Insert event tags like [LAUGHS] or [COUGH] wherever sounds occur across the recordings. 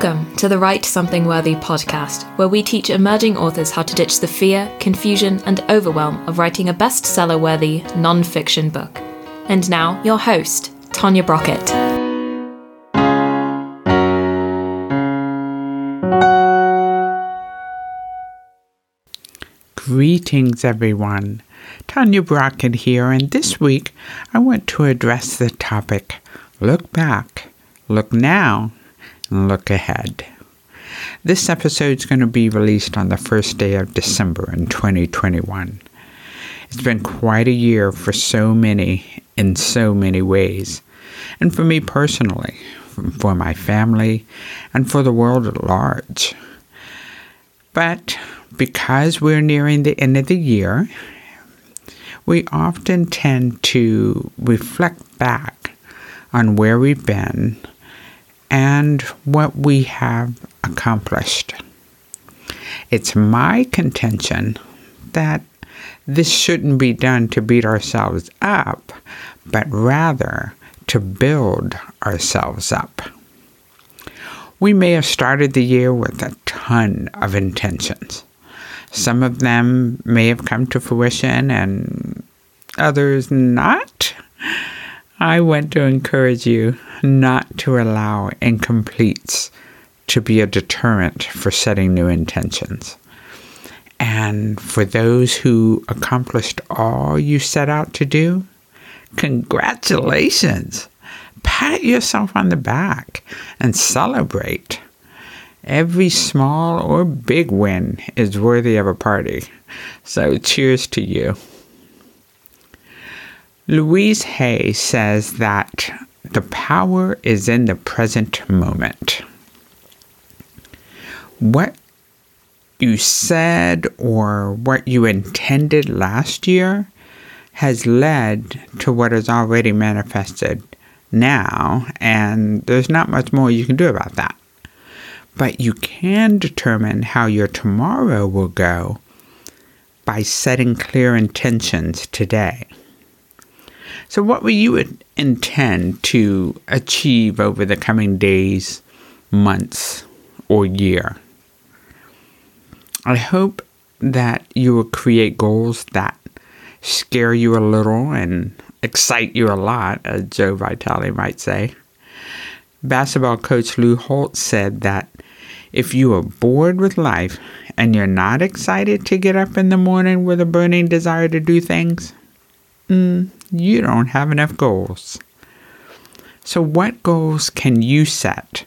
Welcome to the Write Something Worthy podcast, where we teach emerging authors how to ditch the fear, confusion, and overwhelm of writing a bestseller worthy non fiction book. And now, your host, Tanya Brockett. Greetings, everyone. Tanya Brockett here, and this week I want to address the topic Look Back, Look Now, look ahead. This episode is going to be released on the first day of December in 2021. It's been quite a year for so many in so many ways, and for me personally, for my family, and for the world at large. But because we're nearing the end of the year, we often tend to reflect back on where we've been and what we have accomplished. It's my contention that this shouldn't be done to beat ourselves up, but rather to build ourselves up. We may have started the year with a ton of intentions. Some of them may have come to fruition and others not. I want to encourage you not to allow incompletes to be a deterrent for setting new intentions. And for those who accomplished all you set out to do, congratulations! Pat yourself on the back and celebrate. Every small or big win is worthy of a party. So, cheers to you. Louise Hay says that the power is in the present moment. What you said or what you intended last year has led to what is already manifested now, and there's not much more you can do about that. But you can determine how your tomorrow will go by setting clear intentions today. So, what will you intend to achieve over the coming days, months, or year? I hope that you will create goals that scare you a little and excite you a lot, as Joe Vitale might say. Basketball coach Lou Holtz said that if you are bored with life and you're not excited to get up in the morning with a burning desire to do things, mm, you don't have enough goals. So, what goals can you set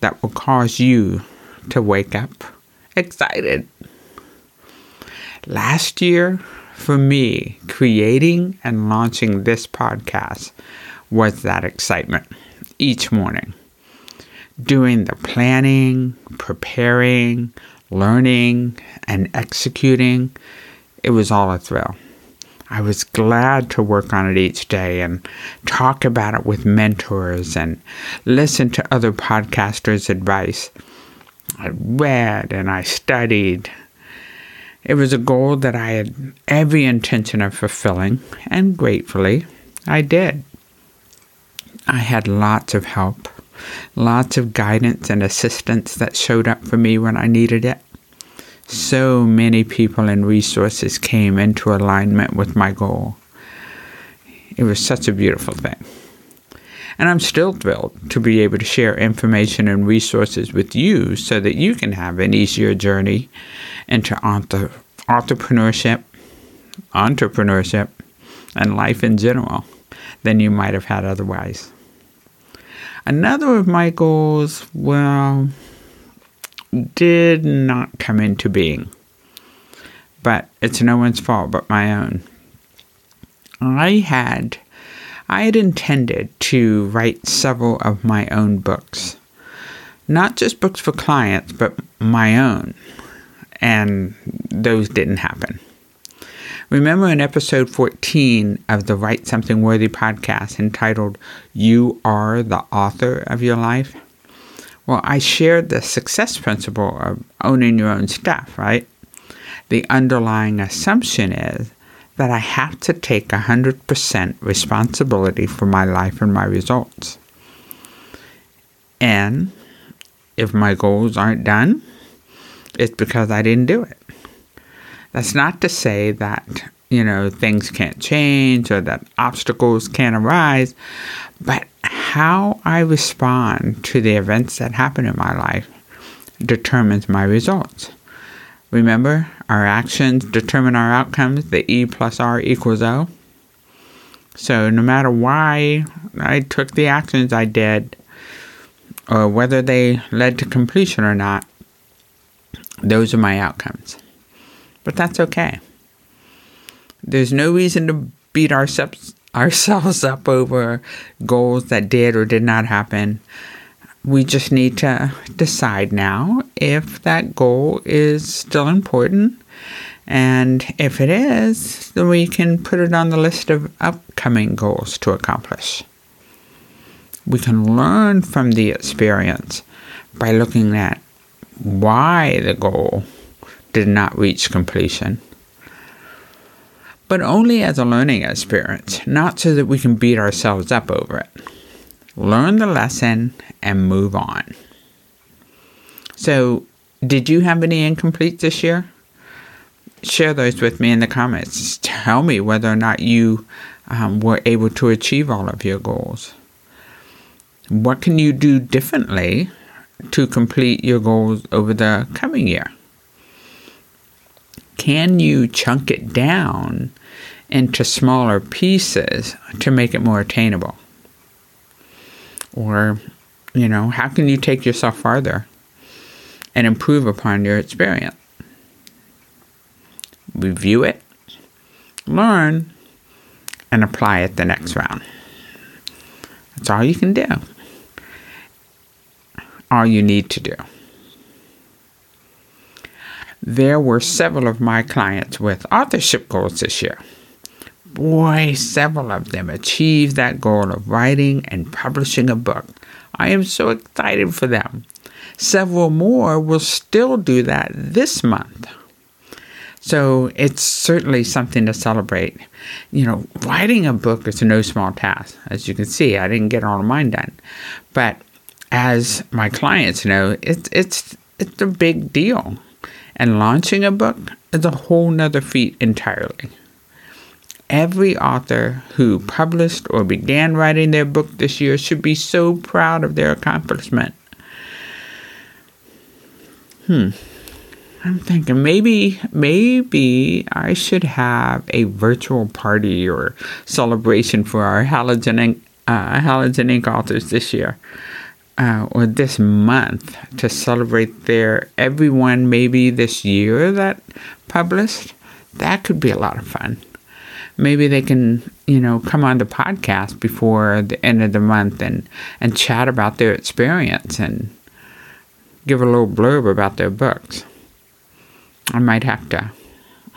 that will cause you to wake up excited? Last year, for me, creating and launching this podcast was that excitement each morning. Doing the planning, preparing, learning, and executing, it was all a thrill. I was glad to work on it each day and talk about it with mentors and listen to other podcasters' advice. I read and I studied. It was a goal that I had every intention of fulfilling, and gratefully, I did. I had lots of help, lots of guidance and assistance that showed up for me when I needed it so many people and resources came into alignment with my goal. It was such a beautiful thing. And I'm still thrilled to be able to share information and resources with you so that you can have an easier journey into entre- entrepreneurship, entrepreneurship, and life in general than you might have had otherwise. Another of my goals, well, did not come into being. But it's no one's fault but my own. I had I had intended to write several of my own books. Not just books for clients, but my own. And those didn't happen. Remember in episode 14 of the Write Something Worthy podcast entitled You Are the Author of Your Life? Well, I shared the success principle of owning your own stuff, right? The underlying assumption is that I have to take 100% responsibility for my life and my results. And if my goals aren't done, it's because I didn't do it. That's not to say that, you know, things can't change or that obstacles can't arise, but how I respond to the events that happen in my life determines my results. Remember, our actions determine our outcomes. The E plus R equals O. So no matter why I took the actions I did, or whether they led to completion or not, those are my outcomes. But that's okay. There's no reason to beat ourselves ourselves up over goals that did or did not happen. We just need to decide now if that goal is still important. And if it is, then we can put it on the list of upcoming goals to accomplish. We can learn from the experience by looking at why the goal did not reach completion but only as a learning experience, not so that we can beat ourselves up over it. Learn the lesson and move on. So, did you have any incomplete this year? Share those with me in the comments. Tell me whether or not you um, were able to achieve all of your goals. What can you do differently to complete your goals over the coming year? Can you chunk it down into smaller pieces to make it more attainable? Or, you know, how can you take yourself farther and improve upon your experience? Review it, learn, and apply it the next round. That's all you can do. All you need to do. There were several of my clients with authorship goals this year boy, several of them achieved that goal of writing and publishing a book. I am so excited for them. Several more will still do that this month. So it's certainly something to celebrate. You know, writing a book is no small task. As you can see, I didn't get all of mine done. But as my clients know, it's it's it's a big deal. And launching a book is a whole nother feat entirely. Every author who published or began writing their book this year should be so proud of their accomplishment. Hmm. I'm thinking maybe maybe I should have a virtual party or celebration for our Halogen Ink, uh, Halogen Ink authors this year uh, or this month to celebrate their everyone maybe this year that published. That could be a lot of fun maybe they can, you know, come on the podcast before the end of the month and, and chat about their experience and give a little blurb about their books. I might have to.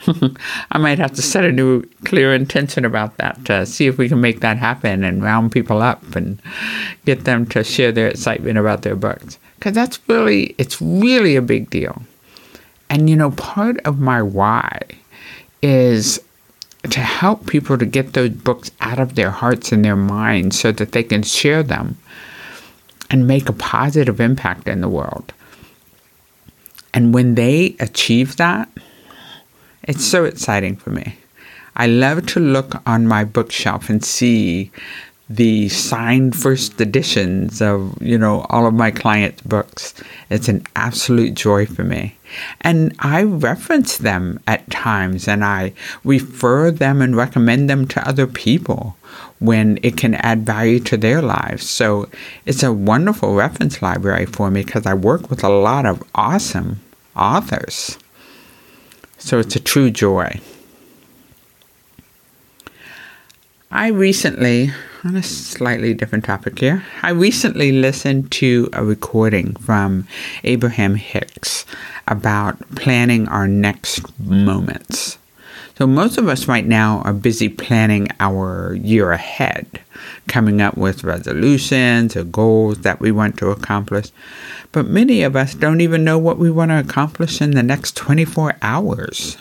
[LAUGHS] I might have to set a new clear intention about that to see if we can make that happen and round people up and get them to share their excitement about their books. Because that's really, it's really a big deal. And you know, part of my why is to help people to get those books out of their hearts and their minds so that they can share them and make a positive impact in the world. And when they achieve that, it's so exciting for me. I love to look on my bookshelf and see the signed first editions of you know all of my clients' books. It's an absolute joy for me, and I reference them at times, and I refer them and recommend them to other people when it can add value to their lives. So it's a wonderful reference library for me because I work with a lot of awesome authors. So it's a true joy. I recently on a slightly different topic here. I recently listened to a recording from Abraham Hicks about planning our next moments. So, most of us right now are busy planning our year ahead, coming up with resolutions or goals that we want to accomplish. But many of us don't even know what we want to accomplish in the next 24 hours.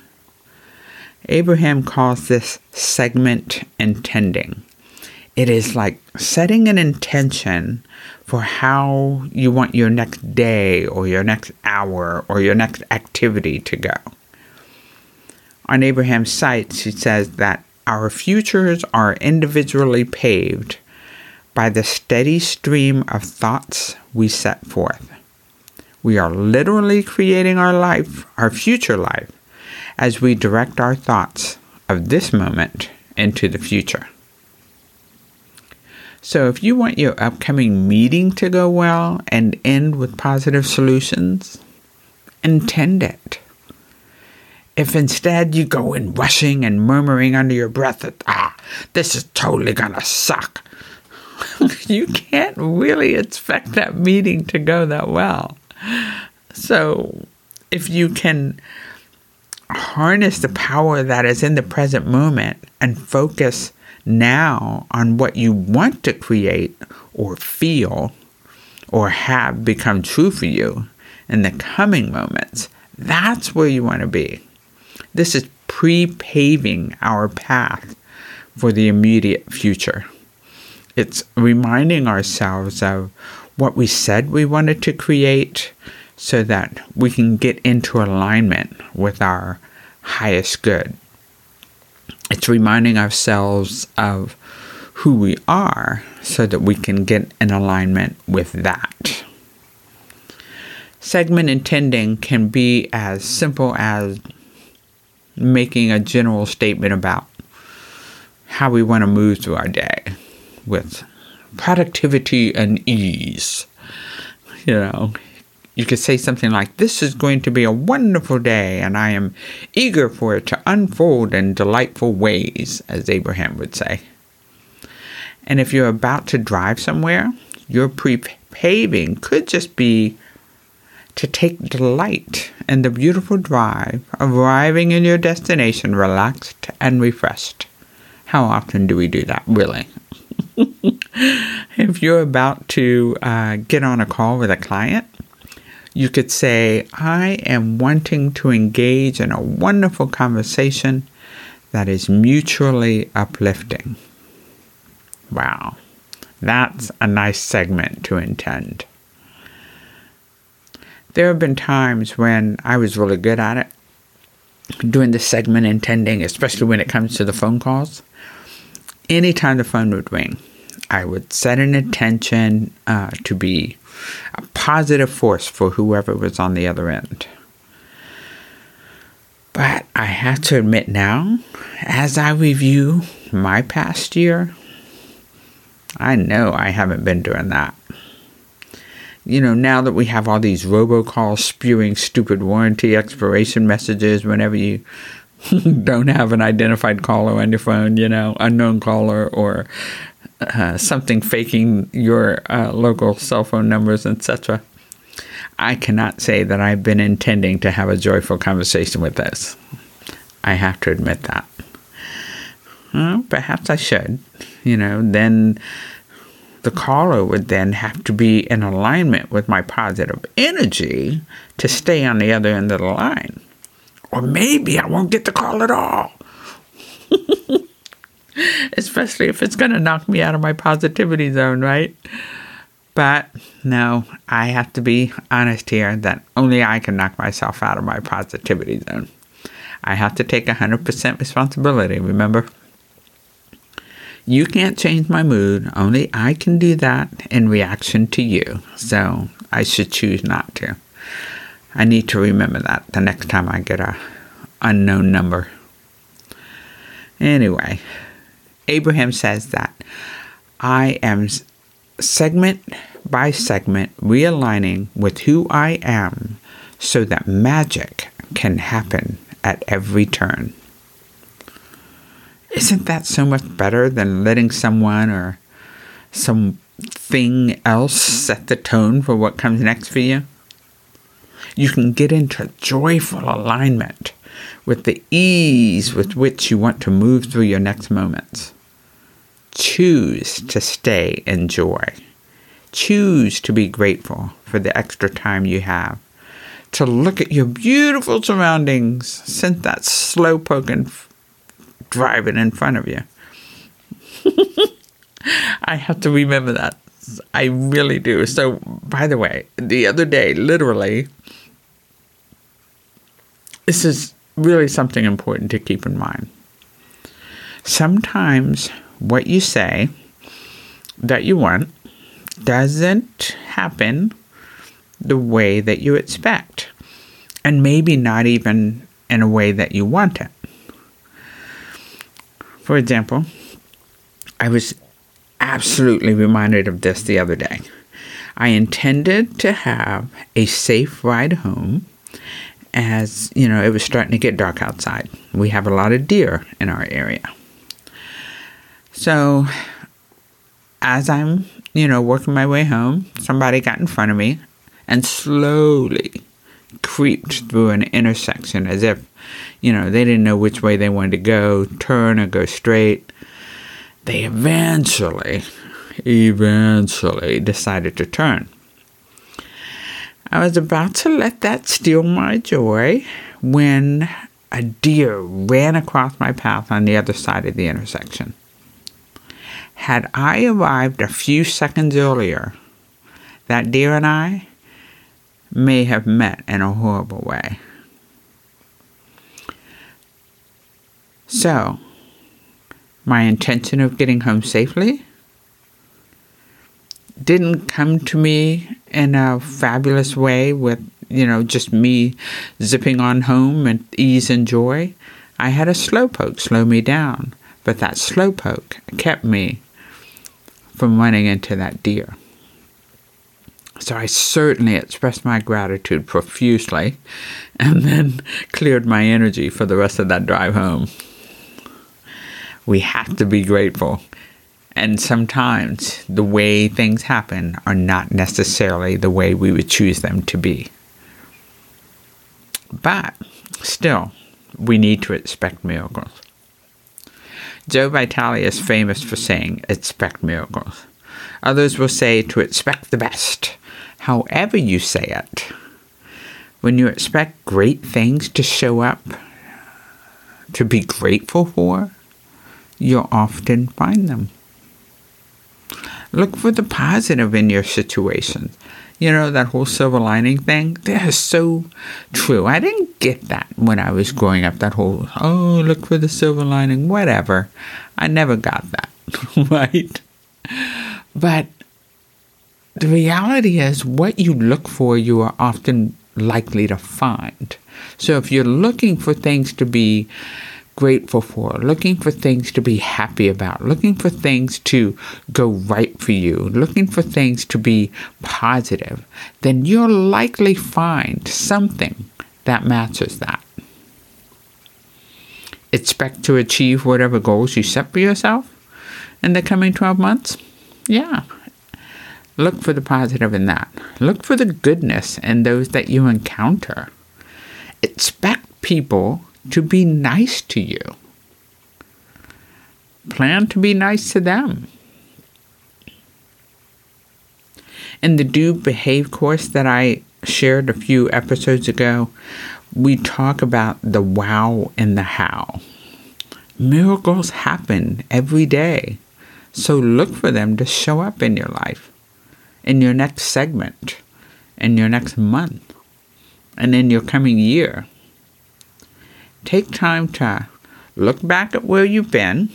Abraham calls this segment intending. It is like setting an intention for how you want your next day or your next hour or your next activity to go. On Abraham's site, she says that our futures are individually paved by the steady stream of thoughts we set forth. We are literally creating our life, our future life, as we direct our thoughts of this moment into the future. So, if you want your upcoming meeting to go well and end with positive solutions, intend it. If instead you go in rushing and murmuring under your breath that, ah, this is totally gonna suck, [LAUGHS] you can't really expect that meeting to go that well. So, if you can harness the power that is in the present moment and focus now on what you want to create or feel or have become true for you in the coming moments, that's where you want to be. This is pre paving our path for the immediate future. It's reminding ourselves of what we said we wanted to create so that we can get into alignment with our highest good. It's reminding ourselves of who we are so that we can get in alignment with that. Segment intending can be as simple as making a general statement about how we want to move through our day with productivity and ease. You know, you could say something like, This is going to be a wonderful day, and I am eager for it to unfold in delightful ways, as Abraham would say. And if you're about to drive somewhere, your pre paving could just be to take delight in the beautiful drive, arriving in your destination relaxed and refreshed. How often do we do that, really? [LAUGHS] if you're about to uh, get on a call with a client, you could say, I am wanting to engage in a wonderful conversation that is mutually uplifting. Wow, that's a nice segment to intend. There have been times when I was really good at it, doing the segment intending, especially when it comes to the phone calls. Anytime the phone would ring, I would set an intention uh, to be a positive force for whoever was on the other end. But I have to admit now, as I review my past year, I know I haven't been doing that. You know, now that we have all these robocalls spewing stupid warranty expiration messages whenever you [LAUGHS] don't have an identified caller on your phone, you know, unknown caller or uh, something faking your uh, local cell phone numbers, etc. I cannot say that I've been intending to have a joyful conversation with this. I have to admit that. Well, perhaps I should. You know, then the caller would then have to be in alignment with my positive energy to stay on the other end of the line. Or maybe I won't get the call at all. [LAUGHS] especially if it's going to knock me out of my positivity zone, right? But no, I have to be honest here that only I can knock myself out of my positivity zone. I have to take 100% responsibility, remember? You can't change my mood, only I can do that in reaction to you. So I should choose not to. I need to remember that the next time I get a unknown number. Anyway, Abraham says that I am segment by segment realigning with who I am so that magic can happen at every turn. Isn't that so much better than letting someone or something else set the tone for what comes next for you? You can get into joyful alignment with the ease with which you want to move through your next moments. Choose to stay in joy. Choose to be grateful for the extra time you have. To look at your beautiful surroundings since that slow poking driving in front of you. [LAUGHS] I have to remember that. I really do. So, by the way, the other day, literally, this is really something important to keep in mind. Sometimes what you say that you want doesn't happen the way that you expect, and maybe not even in a way that you want it. For example, I was absolutely reminded of this the other day. I intended to have a safe ride home as, you know, it was starting to get dark outside. We have a lot of deer in our area. So, as I'm, you know, working my way home, somebody got in front of me and slowly creeped through an intersection as if, you know, they didn't know which way they wanted to go, turn or go straight. They eventually, eventually decided to turn. I was about to let that steal my joy when a deer ran across my path on the other side of the intersection. Had I arrived a few seconds earlier, that deer and I may have met in a horrible way. So, my intention of getting home safely didn't come to me in a fabulous way with, you know, just me zipping on home and ease and joy. I had a slowpoke slow me down, but that slowpoke kept me from running into that deer. So I certainly expressed my gratitude profusely and [LAUGHS] then cleared my energy for the rest of that drive home. We have to be grateful and sometimes the way things happen are not necessarily the way we would choose them to be. But still, we need to expect miracles. Joe Vitale is famous for saying, expect miracles. Others will say to expect the best, however you say it. When you expect great things to show up, to be grateful for, you'll often find them. Look for the positive in your situation. You know, that whole silver lining thing, that is so true. I didn't get that when I was growing up, that whole, oh, look for the silver lining, whatever. I never got that, [LAUGHS] right? But the reality is, what you look for, you are often likely to find. So if you're looking for things to be grateful for, looking for things to be happy about, looking for things to go right for you, looking for things to be positive, then you'll likely find something that matches that. Expect to achieve whatever goals you set for yourself in the coming 12 months? Yeah. Look for the positive in that. Look for the goodness in those that you encounter. Expect people to be nice to you. Plan to be nice to them. In the Do Behave course that I shared a few episodes ago, we talk about the wow and the how. Miracles happen every day, so look for them to show up in your life, in your next segment, in your next month, and in your coming year take time to look back at where you've been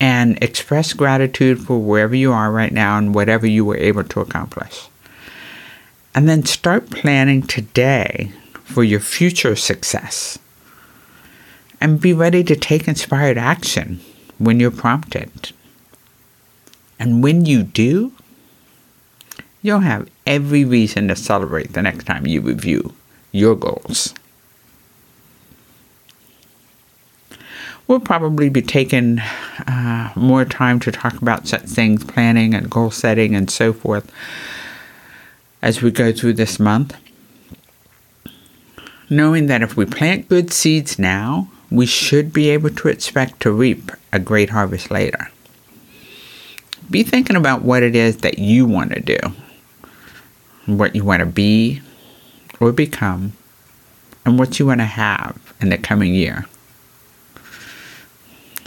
and express gratitude for wherever you are right now and whatever you were able to accomplish. And then start planning today for your future success. And be ready to take inspired action when you're prompted. And when you do, you'll have every reason to celebrate the next time you review your goals. We'll probably be taking uh, more time to talk about such things, planning and goal setting and so forth, as we go through this month. Knowing that if we plant good seeds now, we should be able to expect to reap a great harvest later. Be thinking about what it is that you want to do, what you want to be or become, and what you want to have in the coming year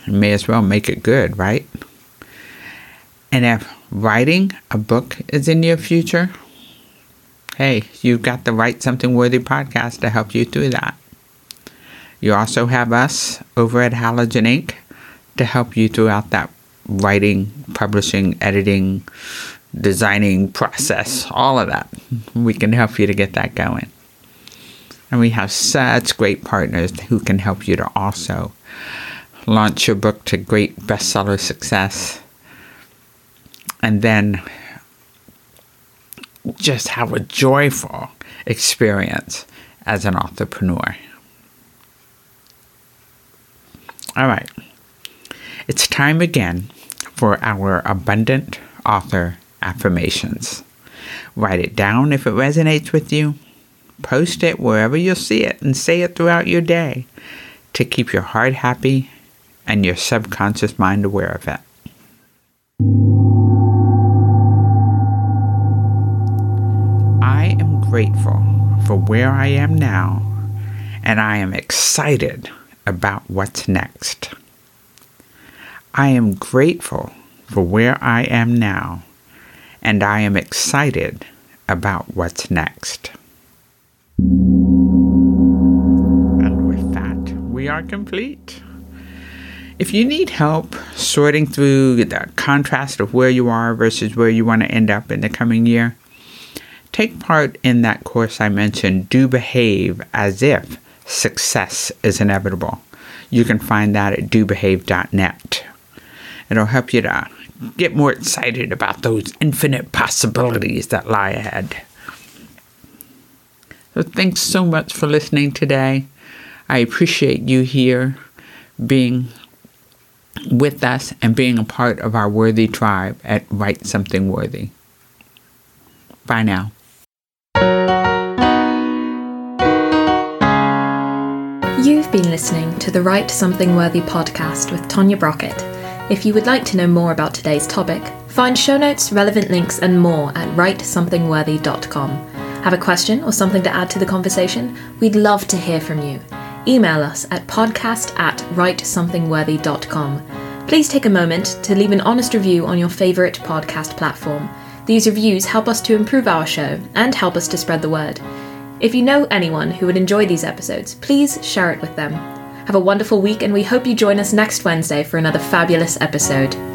may as well make it good, right? And if writing a book is in your future, hey, you've got the Write Something Worthy podcast to help you through that. You also have us over at Halogen Ink to help you throughout that writing, publishing, editing, designing process, all of that. We can help you to get that going. And we have such great partners who can help you to also launch your book to great bestseller success. And then just have a joyful experience as an entrepreneur. All right. It's time again for our abundant author affirmations. Write it down if it resonates with you. Post it wherever you'll see it and say it throughout your day to keep your heart happy and your subconscious mind aware of it. I am grateful for where I am now, and I am excited about what's next. I am grateful for where I am now, and I am excited about what's next. And with that, we are complete. If you need help sorting through the contrast of where you are versus where you want to end up in the coming year, take part in that course I mentioned, Do Behave as If Success is Inevitable. You can find that at dobehave.net. It'll help you to get more excited about those infinite possibilities that lie ahead. So, thanks so much for listening today. I appreciate you here being with us and being a part of our worthy tribe at Write Something Worthy. Bye now. You've been listening to the Write Something Worthy podcast with Tonya Brockett. If you would like to know more about today's topic, find show notes, relevant links, and more at writesomethingworthy.com. Have a question or something to add to the conversation? We'd love to hear from you email us at podcast at writesomethingworthy.com. Please take a moment to leave an honest review on your favourite podcast platform. These reviews help us to improve our show and help us to spread the word. If you know anyone who would enjoy these episodes, please share it with them. Have a wonderful week, and we hope you join us next Wednesday for another fabulous episode.